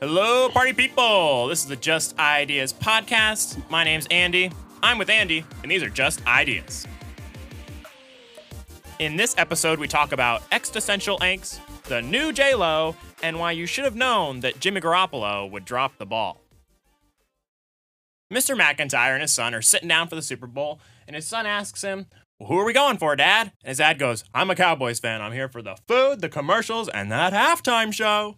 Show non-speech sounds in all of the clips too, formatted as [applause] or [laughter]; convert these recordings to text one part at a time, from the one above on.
Hello, party people! This is the Just Ideas podcast. My name's Andy. I'm with Andy, and these are Just Ideas. In this episode, we talk about existential angst, the new J Lo, and why you should have known that Jimmy Garoppolo would drop the ball. Mr. McIntyre and his son are sitting down for the Super Bowl, and his son asks him, well, Who are we going for, Dad? And his dad goes, I'm a Cowboys fan. I'm here for the food, the commercials, and that halftime show.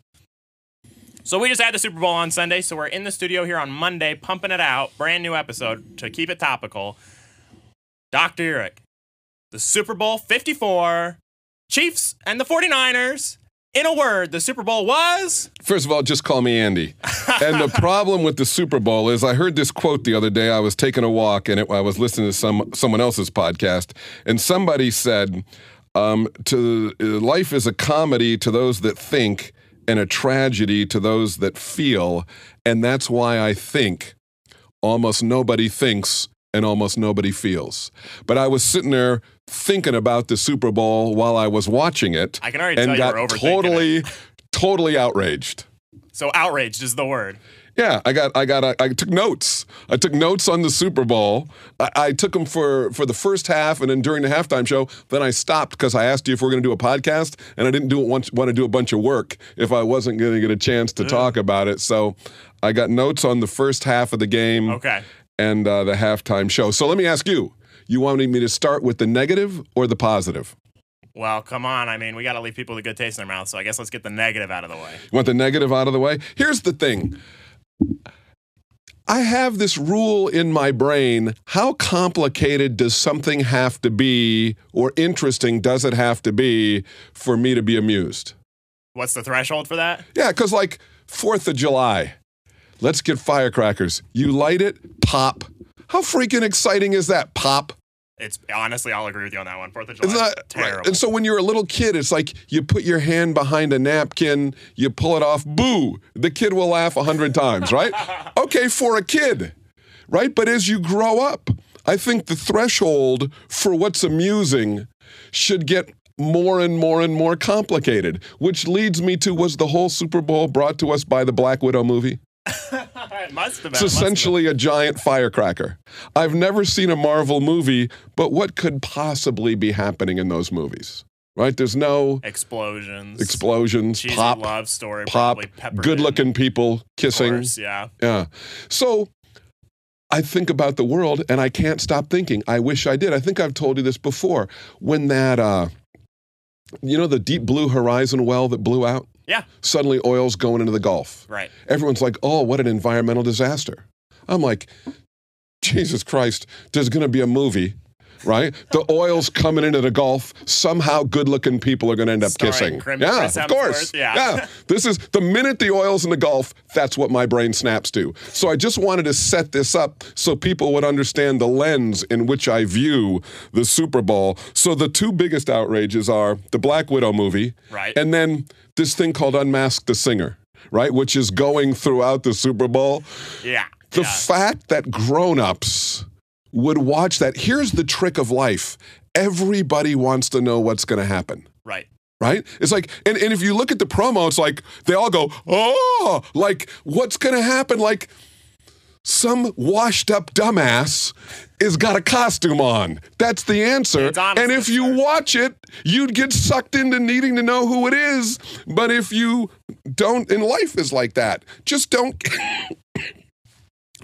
So we just had the Super Bowl on Sunday, so we're in the studio here on Monday, pumping it out. Brand new episode to keep it topical. Dr. Eric, the Super Bowl 54, Chiefs and the 49ers. In a word, the Super Bowl was. First of all, just call me Andy. [laughs] and the problem with the Super Bowl is I heard this quote the other day. I was taking a walk and it, I was listening to some someone else's podcast, and somebody said, um, "To uh, life is a comedy to those that think, and a tragedy to those that feel, and that's why I think almost nobody thinks and almost nobody feels." But I was sitting there thinking about the Super Bowl while I was watching it. I can already and tell got totally, it. totally outraged. So outraged is the word. Yeah, I got, I got, I, I took notes. I took notes on the Super Bowl. I, I took them for for the first half, and then during the halftime show, then I stopped because I asked you if we are going to do a podcast, and I didn't do want, want to do a bunch of work if I wasn't going to get a chance to talk about it. So I got notes on the first half of the game Okay. and uh, the halftime show. So let me ask you: You wanted me to start with the negative or the positive? Well, come on. I mean, we got to leave people with a good taste in their mouth, so I guess let's get the negative out of the way. You want the negative out of the way? Here's the thing. I have this rule in my brain. How complicated does something have to be, or interesting does it have to be for me to be amused? What's the threshold for that? Yeah, because like 4th of July, let's get firecrackers. You light it, pop. How freaking exciting is that? Pop. It's honestly, I'll agree with you on that one. Fourth of July, Isn't terrible. And so when you're a little kid, it's like you put your hand behind a napkin, you pull it off, boo. The kid will laugh a hundred times, right? [laughs] okay, for a kid, right? But as you grow up, I think the threshold for what's amusing should get more and more and more complicated, which leads me to was the whole Super Bowl brought to us by the Black Widow movie? It must have been. It's essentially a giant firecracker. I've never seen a Marvel movie, but what could possibly be happening in those movies? Right? There's no explosions, explosions, cheesy pop, love story, pop, good looking people kissing. course, yeah. Yeah. So I think about the world and I can't stop thinking. I wish I did. I think I've told you this before. When that, uh, you know, the deep blue horizon well that blew out? Yeah, Suddenly oil's going into the Gulf. right. everyone's like, oh, what an environmental disaster. I'm like, Jesus Christ, there's going to be a movie, right? The oil's coming into the Gulf. Somehow good looking people are going to end up Starring kissing. Chris yeah, Hemsworth, of course. yeah. [laughs] This is the minute the oil's in the Gulf, that's what my brain snaps to. So I just wanted to set this up so people would understand the lens in which I view the Super Bowl. So the two biggest outrages are the Black Widow movie Right. and then this thing called Unmask the Singer, right? Which is going throughout the Super Bowl. Yeah. The yeah. fact that grown-ups would watch that. Here's the trick of life. Everybody wants to know what's going to happen. right. Right? It's like, and, and if you look at the promo, it's like they all go, oh, like what's gonna happen? Like some washed up dumbass is got a costume on. That's the answer. And if you watch it, you'd get sucked into needing to know who it is. But if you don't, and life is like that, just don't [laughs]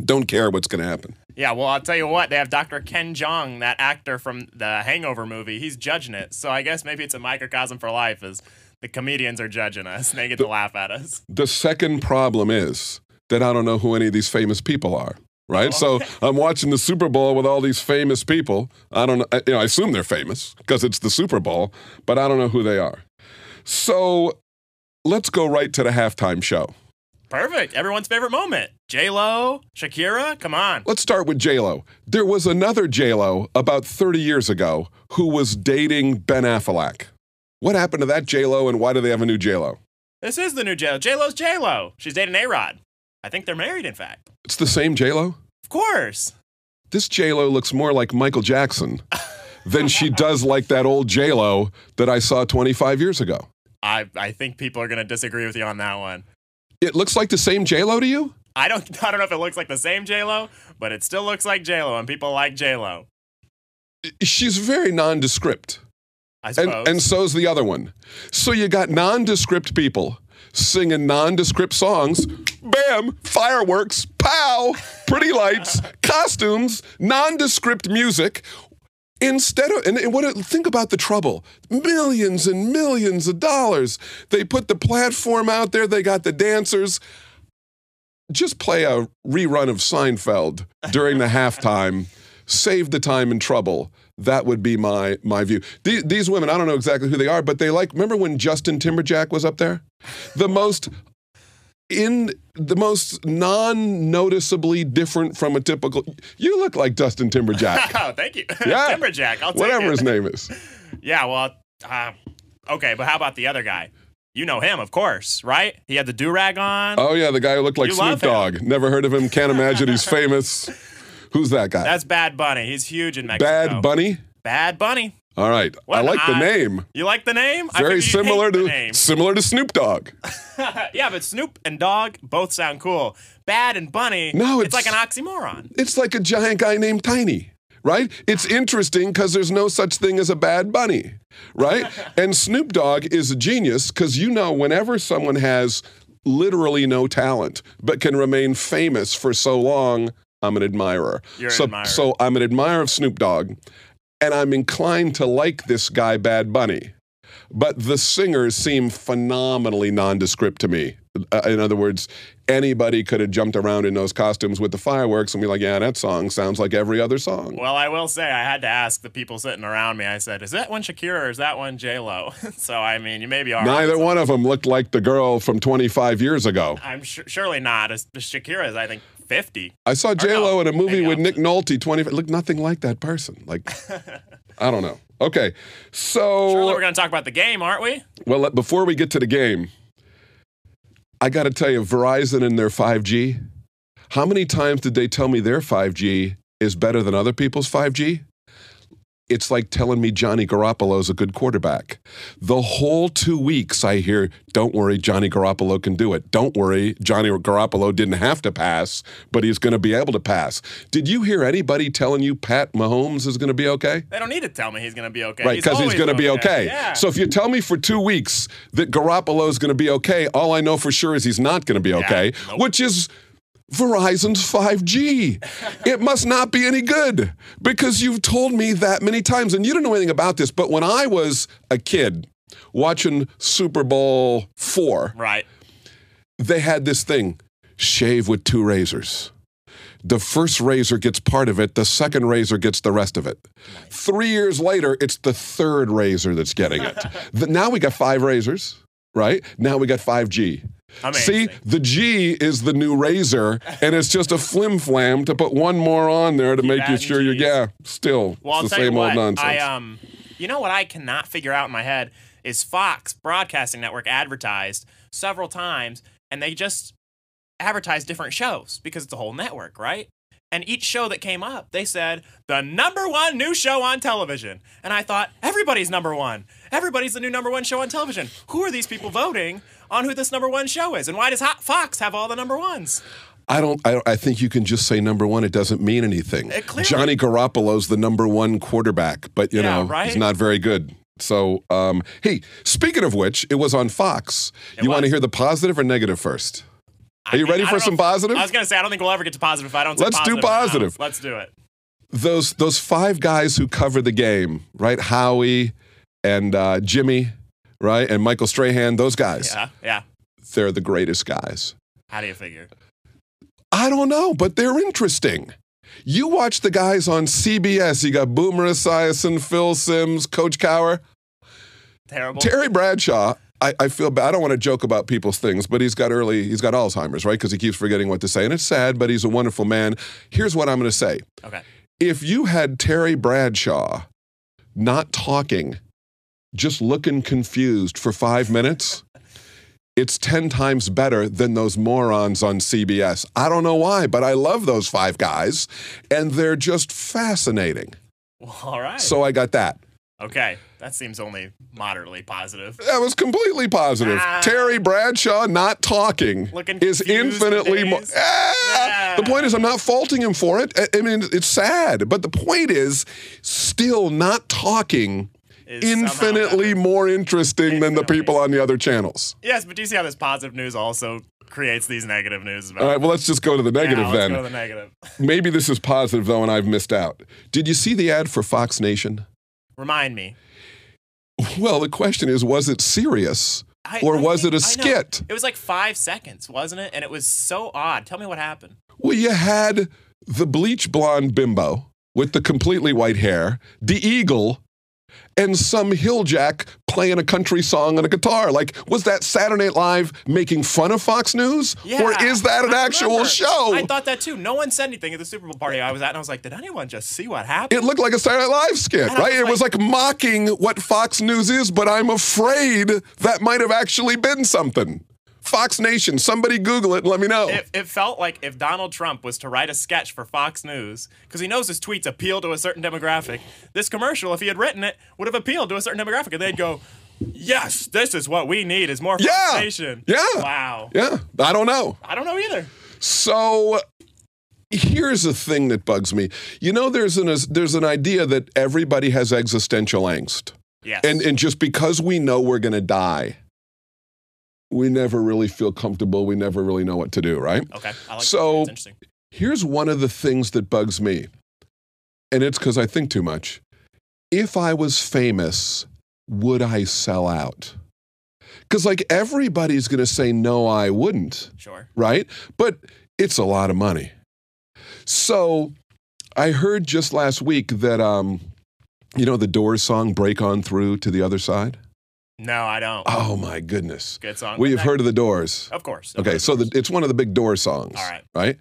don't care what's gonna happen. Yeah, well, I'll tell you what, they have Dr. Ken Jeong, that actor from the Hangover movie. He's judging it. So I guess maybe it's a microcosm for life is the comedians are judging us. and They get to laugh at us. The second problem is that I don't know who any of these famous people are. Right, so oh. [laughs] I'm watching the Super Bowl with all these famous people. I don't know, you know, I assume they're famous because it's the Super Bowl, but I don't know who they are. So let's go right to the halftime show. Perfect. Everyone's favorite moment. J Lo, Shakira, come on. Let's start with J Lo. There was another J Lo about 30 years ago who was dating Ben Affleck. What happened to that J Lo, and why do they have a new J Lo? This is the new J Lo. J Lo's J Lo. She's dating A Rod. I think they're married, in fact. It's the same J Lo. Of course. This J Lo looks more like Michael Jackson [laughs] than she does like that old J Lo that I saw 25 years ago. I, I think people are going to disagree with you on that one. It looks like the same J Lo to you. I don't [laughs] I don't know if it looks like the same J Lo, but it still looks like J Lo, and people like J Lo. She's very nondescript. I And, suppose. and so's the other one. So you got nondescript people singing nondescript songs. Bam! Fireworks, pow! Pretty lights, [laughs] costumes, nondescript music. Instead of, and, and what, think about the trouble. Millions and millions of dollars. They put the platform out there, they got the dancers. Just play a rerun of Seinfeld during the [laughs] halftime. Save the time and trouble. That would be my my view. These, these women, I don't know exactly who they are, but they like. Remember when Justin Timberjack was up there? The most in the most non-noticeably different from a typical. You look like Justin Timberjack, [laughs] oh, thank you. [laughs] Yeah. Timberjack. I'll take whatever it. his name is. Yeah, well, uh, okay, but how about the other guy? You know him, of course, right? He had the do rag on. Oh yeah, the guy who looked like You Snoop. Dogg. Never heard of him. Can't imagine he's [laughs] famous. Who's that guy? That's Bad Bunny. He's huge in Mexico. Bad Bunny. Bad Bunny. All right, What I like the name. You like the name? Very similar to name. [laughs] similar to Snoop Dogg. yeah, but Snoop and Dog both sound cool. Bad and Bunny. No, it's, it's- like an oxymoron. It's like a giant guy named Tiny, right? It's interesting because there's no such thing as a bad bunny, right? [laughs] and Snoop Dogg is a genius because you know, whenever someone has literally no talent but can remain famous for so long, I'm an admirer. You're an admirer. so I'm an admirer of Snoop Dogg, and I'm inclined to like this guy, Bad Bunny. But the singers seem phenomenally nondescript to me. Uh, in other words, anybody could have jumped around in those costumes with the fireworks and be like, yeah, that song sounds like every other song. Well, I will say I had to ask the people sitting around me. I said, "Is that one Shakira or is that one J Lo?" [laughs] so I mean, you maybe are. Neither one of them looked like the girl from 25 years ago. I'm su- surely not. As Shakira is, I think, fifty. I saw J Lo no, in a movie with Nick Nolte. 20 looked nothing like that person. Like, [laughs] I don't know. Okay, so Surely we're going to talk about the game, aren't we? Well, before we get to the game, I got to tell you, Verizon and their 5G. How many times did they tell me their 5G is better than other people's 5G? It's like telling me Johnny Garoppolo is a good quarterback. The whole two weeks I hear, don't worry, Johnny Garoppolo can do it. Don't worry, Johnny Garoppolo didn't have to pass, but he's going to be able to pass. Did you hear anybody telling you Pat Mahomes is going to be okay? They don't need to tell me he's going to be okay. Right, because he's always going to be okay. Yeah. So if you tell me for two weeks that Garoppolo is going to be okay, all I know for sure is he's not going to be okay, nope. which is Verizon's 5G. it must not be any good because you've told me that many times, and you don't know anything about this. But when I was a kid watching Super Bowl four, right. they had this thing shave with two razors. The first razor gets part of it, the second razor gets the rest of it. Three years later, it's the third razor that's getting it. [laughs] Now we got five razors, right? Now we got 5G. See, the G is the new razor, and it's just a flim flam to put one more on there to make you sure you're, yeah, still Well, the same what. old nonsense. I um, you know what I cannot figure out in my head is Fox Broadcasting Network advertised several times, and they just advertised different shows because it's a whole network, right? And each show that came up, they said the number one new show on television, and I thought everybody's number one. Everybody's the new number one show on television. Who are these people voting on who this number one show is, and why does Hot Fox have all the number ones? I don't, I don't. I think you can just say number one. It doesn't mean anything. It Johnny Garoppolo's the number one quarterback, but you Yeah, know right? he's not very good. So, um, hey, speaking of which, it was on Fox. you want to hear the positive or negative first? Are you I mean, ready for some if- positive? I was gonna say I don't think we'll ever get to positive if I don't. Let's do positive now. positive. Let's do it. Those those five guys who cover the game, right? Howie and uh, Jimmy, right, and Michael Strahan. Those guys, Yeah, yeah. they're the greatest guys. How do you figure? I don't know, but they're interesting. You watch the guys on CBS. You got Boomer Esiason, Phil Simms, Coach Cowher. Terrible. Terry Bradshaw, I, I feel bad. I don't want to joke about people's things, but he's got early, he's got Alzheimer's, right? Because he keeps forgetting what to say. And it's sad, but he's a wonderful man. Here's what I'm going to say okay. if you had Terry Bradshaw not talking, just looking confused for five minutes, it's 10 times better than those morons on CBS. I don't know why, but I love those five guys, and they're just fascinating. Well, all right. So I got that. Okay, that seems only moderately positive. That was completely positive. Ah. Terry Bradshaw not talking is infinitely more. Ah! The point is, I'm not faulting him for it. I mean, it's sad, but the point is, still not talking. Is Infinitely more interesting than the people on the other channels. Yes, but do you see how this positive news also creates these negative news about? All right, well, let's just go to the negative then. go to the negative. [laughs] Maybe this is positive, though, and I've missed out. Did you see the ad for Fox Nation? Remind me. Well, the question is, was it serious? I, Or I was think- it a skit? It was like five seconds, wasn't it? And it was so odd. Tell me what happened. Well, you had the bleach blonde bimbo with the completely white hair, the eagle, and some hilljack playing a country song on a guitar. Like, was that Saturday Night Live making fun of Fox News? Yeah, or is that an I actual remember. show? I thought that too. No one said anything at the Super Bowl party I was at, and I was like, did anyone just see what happened? it looked like a Saturday Night Live skit, And right? was it was like mocking what Fox News is, but I'm afraid that might have actually been something. Fox Nation, somebody Google it and let me know. It, it felt like if Donald Trump was to write a sketch for Fox News, because he knows his tweets appeal to a certain demographic, this commercial, if he had written it, would have appealed to a certain demographic. And they'd go, yes, this is what we need is more Fox Yeah. Nation. Yeah. Wow. yeah, I don't know. I don't know either. So here's a thing that bugs me. You know, there's an there's an idea that everybody has existential angst, Yes. and and just because we know we're going to die, we never really feel comfortable. We never really know what to do, right? okay. I like So- that. Interesting. Here's one of the things that bugs me, and it's because I think too much. If I was famous, would I sell out? Because like everybody's going to say no, I wouldn't Sure. right? But it's a lot of money. So I heard just last week that um, you know the Doors song "Break On Through to the Other Side." No, I don't. Oh my goodness! Good song. You've heard of the Doors. Of course. Okay, so the, it's one of the big Doors songs. All right. Right?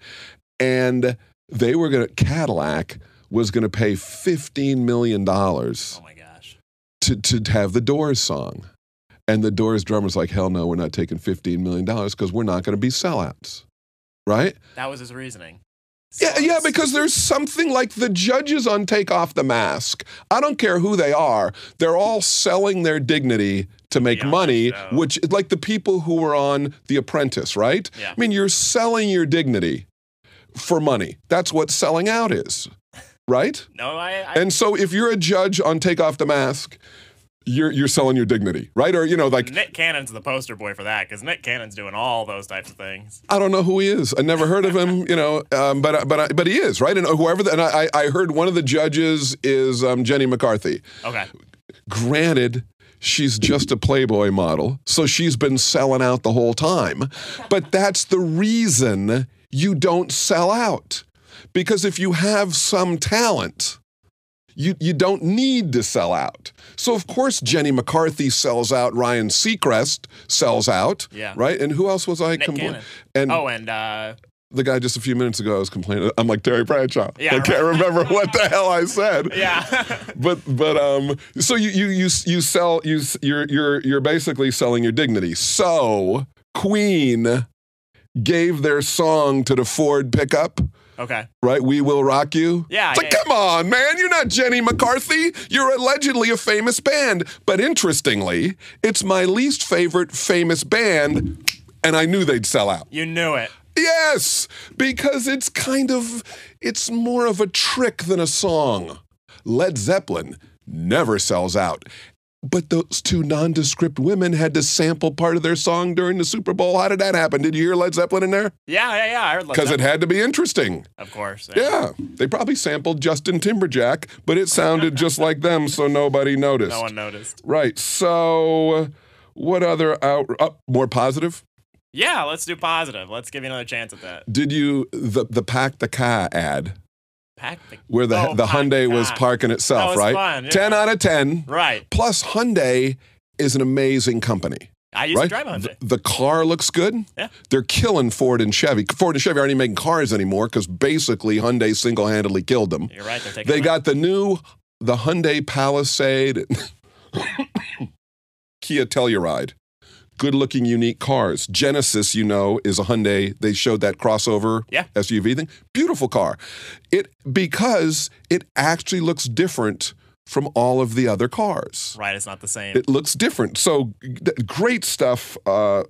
And they were going to, Cadillac was going to pay fifteen million dollars Oh my gosh. to, to have the Doors song. And the Doors drummer's like, hell no, we're not taking $15 million because we're not going to be sellouts. Right? That was his reasoning. Yeah, yeah, because there's something like the judges on Take Off the Mask. I don't care who they are, they're all selling their dignity to make the money, which, like the people who were on The Apprentice, right? Yeah. I mean, you're selling your dignity for money. That's what selling out is, right? No, I. I And so if you're a judge on Take Off the Mask, you're, you're selling your dignity, right? Or, you know, like, Nick Cannon's the poster boy for that because Nick Cannon's doing all those types of things. I don't know who he is. I never heard of him, [laughs] you know, um, but but I, but he is right. And whoever, the, and I I heard one of the judges is um, Jenny McCarthy. Okay. Granted, she's just a Playboy model, so she's been selling out the whole time. [laughs] But that's the reason you don't sell out, because if you have some talent. You, you don't need to sell out. So, of course, Jenny McCarthy sells out. Ryan Seacrest sells out. Yeah. Right? And who else was I? complaining? And Oh, and uh, the guy just a few minutes ago I was complaining. I'm like Terry Bradshaw. Yeah, I can't remember [laughs] what the hell I said. yeah. [laughs] But but um so you you you you sell you you're you're you're basically selling your dignity. So Queen gave their song to the Ford pickup, okay. right? We will rock you. Yeah, It's like, yeah. come on, man. You're not Jenny McCarthy. You're allegedly a famous band. But interestingly, it's my least favorite famous band, and I knew they'd sell out. You knew it. Yes, because it's kind of it's more of a trick than a song. Led Zeppelin never sells out. But those two nondescript women had to sample part of their song during the Super Bowl. How did that happen? Did you hear Led Zeppelin in there? Yeah, yeah, yeah. I heard Led Because it had to be interesting. Of course. Yeah, they probably sampled Justin Timberjack, but it sounded just like them, so nobody noticed. [laughs] No one noticed. Right. So, what other out? Oh, more positive? Yeah, let's do positive. Let's give you another chance at that. Did you the the pack the car ad? Where the Oh, the Hyundai the was parking itself, was right? fun, yeah. 10 out of 10. Right. Plus Hyundai is an amazing company, I used right? to drive a Hyundai. The, the car looks good. Yeah. They're killing Ford and Chevy. Ford and Chevy aren't even making cars anymore because basically Hyundai single-handedly killed them. You're right. They're taking. They them got the new the Hyundai Palisade [coughs] Kia Telluride. Good looking, unique cars. Genesis, you know, is a Hyundai. They showed that crossover Yeah. SUV thing. Beautiful car. It because it actually looks different from all of the other cars. Right, it's not the same. It looks different. So great stuff. Uh,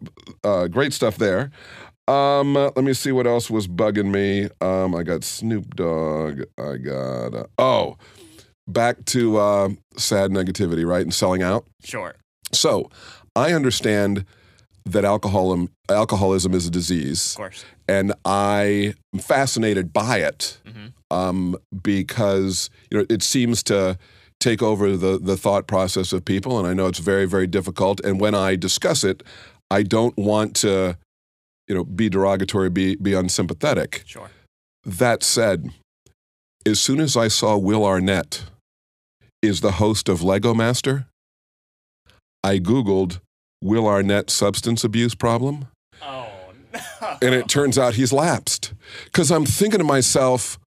uh, great stuff there. Um, uh, let me see what else was bugging me. Um, I got Snoop Dogg. I got uh, oh, back to uh, sad negativity, right, and selling out. sure. So I understand that alcoholism alcoholism is a disease Of course. and I am fascinated by it Mhm. um, because you know it seems to take over the the thought process of people, and I know it's very very difficult. And when I discuss it, I don't want to you know be derogatory, be be unsympathetic. Sure. That said, as soon as I saw Will Arnett is the host of Lego Master, I googled Will Arnett substance abuse problem Oh no. and it turns out he's lapsed. Because I'm thinking to myself,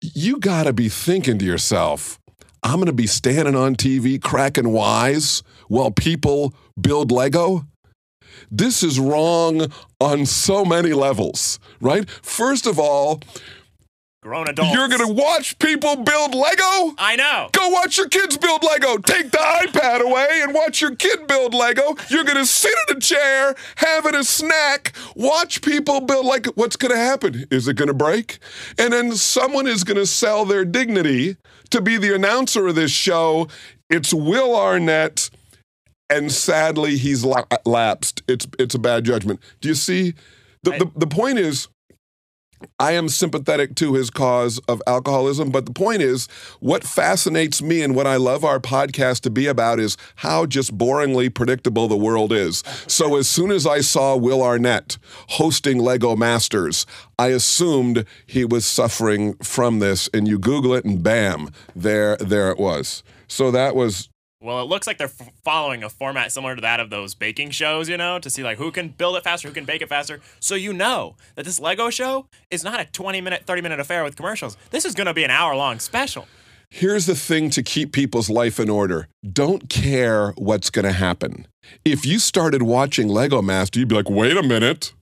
you got to be thinking to yourself, I'm going to be standing on TV cracking wise while people build Lego? This is wrong on so many levels, right? First of all, grown adults. you're going to watch people build Lego? I know. Go watch your kids build Lego. Take the iPad away and watch your kid build Lego. You're going to sit in a chair, having a snack, watch people build like what's going to happen? Is it going to break? And then someone is going to sell their dignity to be the announcer of this show. It's Will Arnett and sadly he's la- lapsed. It's it's a bad judgment. Do you see the, the the point is I am sympathetic to his cause of alcoholism, but the point is, what fascinates me and what I love our podcast to be about is how just boringly predictable the world is. So as soon as I saw Will Arnett hosting Lego Masters, I assumed he was suffering from this, and you Google it, and bam, there, there it was. So that was Well, it looks like they're f- following a format similar to that of those baking shows, you know, to see like who can build it faster, who can bake it faster. So you know that this Lego show is not a 20 minute, 30 minute affair with commercials. This is going to be an hour long special. Here's the thing to keep people's life in order. Don't care what's going to happen. If you started watching Lego Master, you'd be like, wait a minute.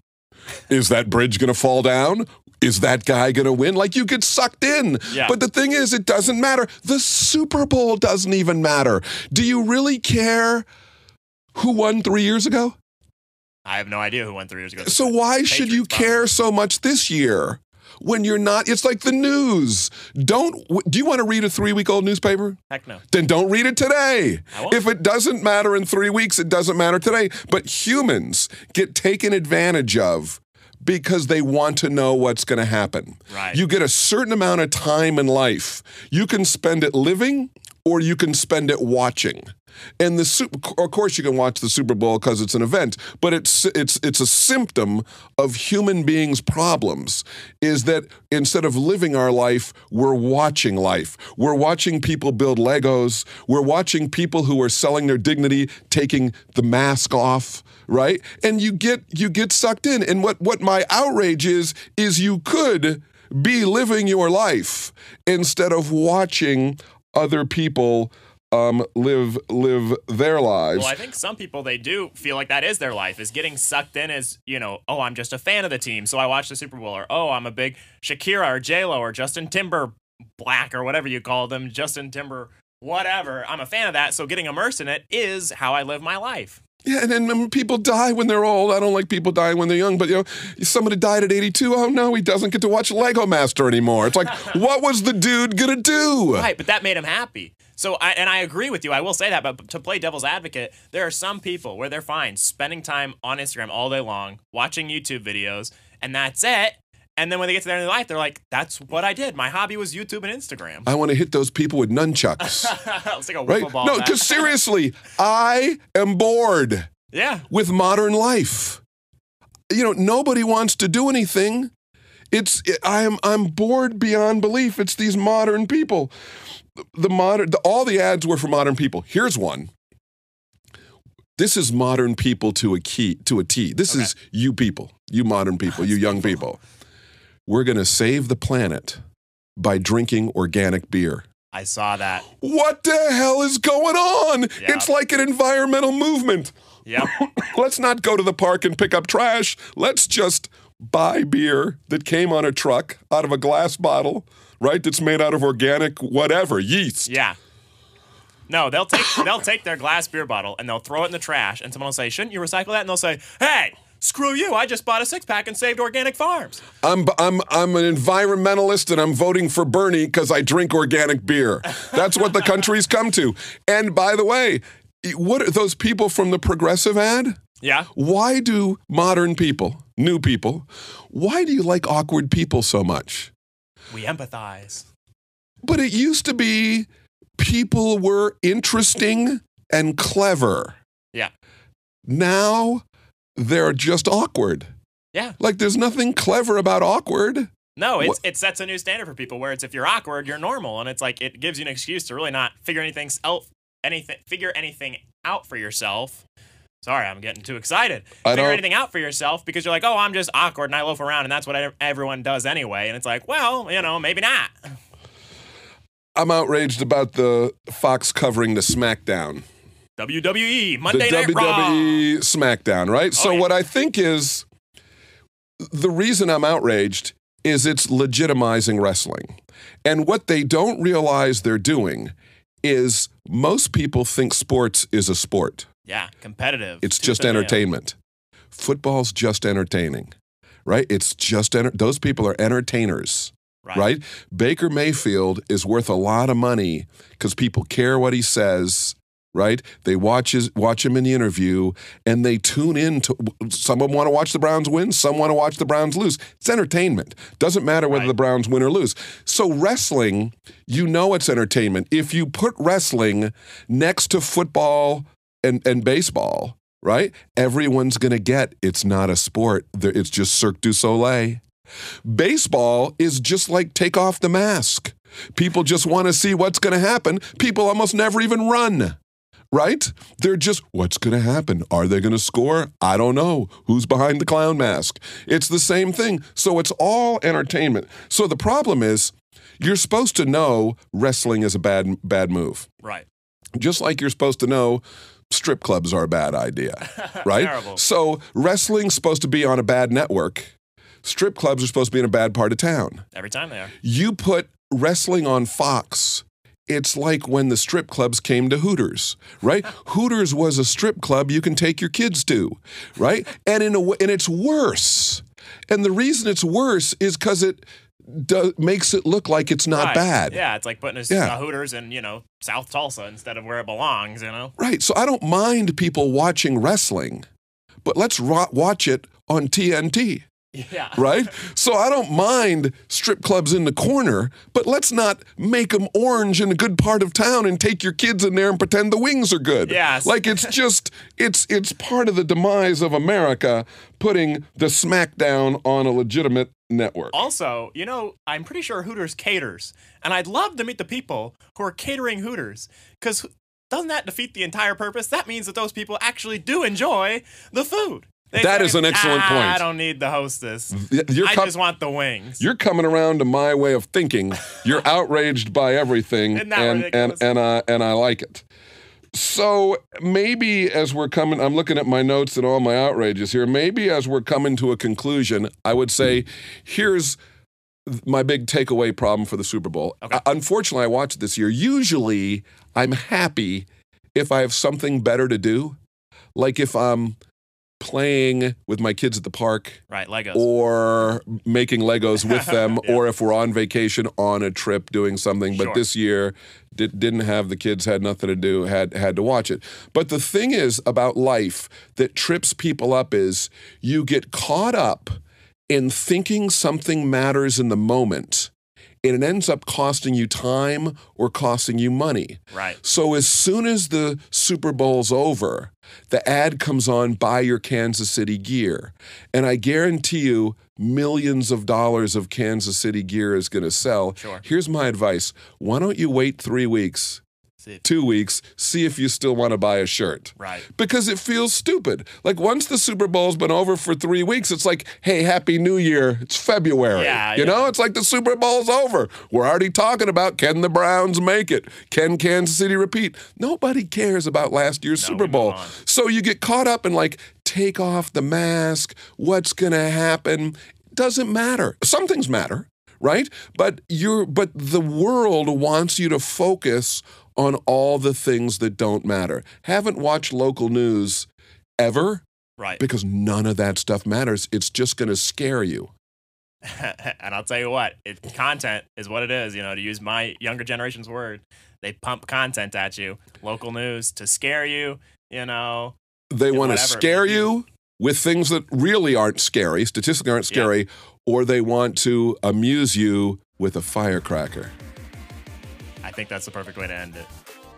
Is that bridge going to fall down? Is that guy going to win? Like you get sucked in. Yeah. But the thing is, it doesn't matter. The Super Bowl doesn't even matter. Do you really care who won three years ago? I have no idea who won three years ago. So why should you Patriots, probably. care so much this year when you're not? It's like the news. Don't. Do you want to read a three week old newspaper? Heck no. then don't read it today. If it doesn't matter in three weeks, it doesn't matter today. But humans get taken advantage of because they want to know what's going to happen. Right. You get a certain amount of time in life. You can spend it living or you can spend it watching. And the of course you can watch the Super Bowl because it's an event, but it's it's it's a symptom of human beings' problems. Is that instead of living our life, we're watching life. We're watching people build Legos. We're watching people who are selling their dignity, taking the mask off, right? And you get you get sucked in. And what what my outrage is is you could be living your life instead of watching other people um, live live their lives. Well, I think some people they do feel like that is their life is getting sucked in as you know. Oh, I'm just a fan of the team, so I watch the Super Bowl, or oh, I'm a big Shakira or J Lo or Justin Timber Black or whatever you call them, Justin Timber whatever. I'm a fan of that, so getting immersed in it is how I live my life. Yeah, and then um, people die when they're old. I don't like people dying when they're young, but you know, somebody died at 82. Oh no, he doesn't get to watch Lego Master anymore. It's like, [laughs] what was the dude gonna do? Right, but that made him happy. So, I, and I agree with you. I will say that, but to play devil's advocate, there are some people where they're fine spending time on Instagram all day long, watching YouTube videos, and that's it. And then when they get to their end of their life, they're like, "That's what I did. My hobby was YouTube and Instagram." I want to hit those people with nunchucks. [laughs] Let's take a right? football. No, because seriously, I am bored yeah, with modern life. You know, nobody wants to do anything. It's I am I'm bored beyond belief. It's these modern people. The modern the, all the ads were for modern people. Here's one. This is modern people to a key to a T. This is you people, you modern people, [laughs] you young people. We're going to save the planet by drinking organic beer. I saw that. What the hell is going on? It's like an environmental movement. Yeah. [coughs] Let's not go to the park and pick up trash. Let's just buy beer that came on a truck out of a glass bottle, right? That's made out of organic whatever, yeast. yeah. No, they'll take [coughs] they'll take their glass beer bottle and they'll throw it in the trash, and someone will say, "Shouldn't you recycle that?" And they'll say, "Hey, screw you! I just bought a six pack and saved organic farms." I'm I'm I'm an environmentalist and I'm voting for Bernie because I drink organic beer. That's what the [laughs] country's come to. And by the way, what are those people from the progressive ad? Yeah, Why do modern people, new people, why do you like awkward people so much? we empathize. But it used to be people were interesting and clever. Yeah, Now they're just awkward. yeah. Like there's nothing clever about awkward. No, it's What- it sets a new standard for people where it's if you're awkward, you're normal, and it's like it gives you an excuse to really not figure anything out, anything, figure anything out for yourself. Sorry, I'm getting too excited. I figure don't- anything out for yourself because you're like, oh, I'm just awkward and I loaf around, and that's what ev- everyone does anyway. And it's like, well, you know, maybe not. I'm outraged about the Fox covering the SmackDown. WWE Monday the Night Raw. WWE SmackDown, right? so Oh, yeah. what I think is the reason I'm outraged is it's legitimizing wrestling. And what they don't realize they're doing is most people think sports is a sport. Yeah, competitive. It's Tooth just entertainment. Football's just entertaining. Right? It's just enter- those people are entertainers Right. right? Baker Mayfield is worth a lot of money because people care what he says, right? They watch his, watch him in the interview and they tune in to. Some of them want to watch the Browns win, some want to watch the Browns lose. It's entertainment. Doesn't matter whether Right. the Browns win or lose. So wrestling, you know, it's entertainment. If you put wrestling next to football and and baseball. Right? Everyone's going to get it's not a sport. It's just Cirque du Soleil. Baseball is just like take off the mask. People just want to see what's going to happen. People almost never even run, right? They're just, what's going to happen? Are they going to score? I don't know. Who's behind the clown mask? It's the same thing. So it's all entertainment. So the problem is, you're supposed to know wrestling is a bad bad move. Right. Just like you're supposed to know strip clubs are a bad idea, [laughs] right? Terrible. So wrestling's supposed to be on a bad network. Strip clubs are supposed to be in a bad part of town. Every time they are. You put wrestling on Fox. It's like when the strip clubs came to Hooters, right? Hooters was a strip club you can take your kids to, right? And in a and it's worse. And the reason it's worse is because it do, makes it look like it's not Right. bad. Yeah, it's like putting a, Yeah. a Hooters in, you know, South Tulsa instead of where it belongs, you know? Right. So I don't mind people watching wrestling, but let's watch it on TNT. Yeah. [laughs] Right? so I don't mind strip clubs in the corner, but let's not make them orange in a good part of town and take your kids in there and pretend the wings are good. Yes. Like it's [laughs] just it's it's part of the demise of America putting the smackdown on a legitimate network. Also, you know, I'm pretty sure Hooters caters, and I'd love to meet the people who are catering Hooters, because doesn't that defeat the entire purpose? That means that those people actually do enjoy the food. They That say, is an excellent "Ah, point." I don't need the hostess. You're I just want the wings. You're coming around to my way of thinking. [laughs] You're outraged by everything, and and ridiculous? and I and I like it. So maybe as we're coming, I'm looking at my notes and all my outrages here. Maybe as we're coming to a conclusion, I would say, here's my big takeaway problem for the Super Bowl. Okay. Uh, unfortunately, I watched this year. Usually, I'm happy if I have something better to do, like if I'm playing with my kids at the park right, Legos. or making Legos with [laughs] them, Yeah. or if we're on vacation on a trip doing something. But Sure. this year, did, didn't have the kids, had nothing to do, had had to watch it. But the thing is about life that trips people up is you get caught up in thinking something matters in the moment. And it ends up costing you time or costing you money. right. So as soon as the Super Bowl's over, the ad comes on buy your Kansas City gear. And I guarantee you millions of dollars of Kansas City gear is going to sell. Sure. Here's my advice. Why don't you wait 3 weeks, 2 weeks, see if you still want to buy a shirt? right. Because it feels stupid. Like once the Super Bowl's been over for three weeks, it's like, hey, Happy New Year. It's February. Yeah, you yeah. know, it's like the Super Bowl's over. We're already talking about can the Browns make it? Can Kansas City repeat? Nobody cares about last year's No, Super Bowl. So you get caught up in like, take off the mask. What's going to happen? Doesn't matter. Some things matter. Right? But you're but the world wants you to focus on all the things that don't matter. Haven't watched local news ever Right. because none of that stuff matters. It's just going to scare you. [laughs] and I'll tell you what, it, content is what it is. You know, to use my younger generation's word, they pump content at you, local news to scare you. You know, They want to scare you with things that really aren't scary, statistically aren't Yeah. scary, or they want to amuse you with a firecracker. I think that's the perfect way to end it.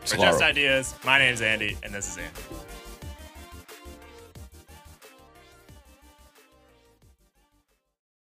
For Just. Ideas, my name's Andy, and this is Andy.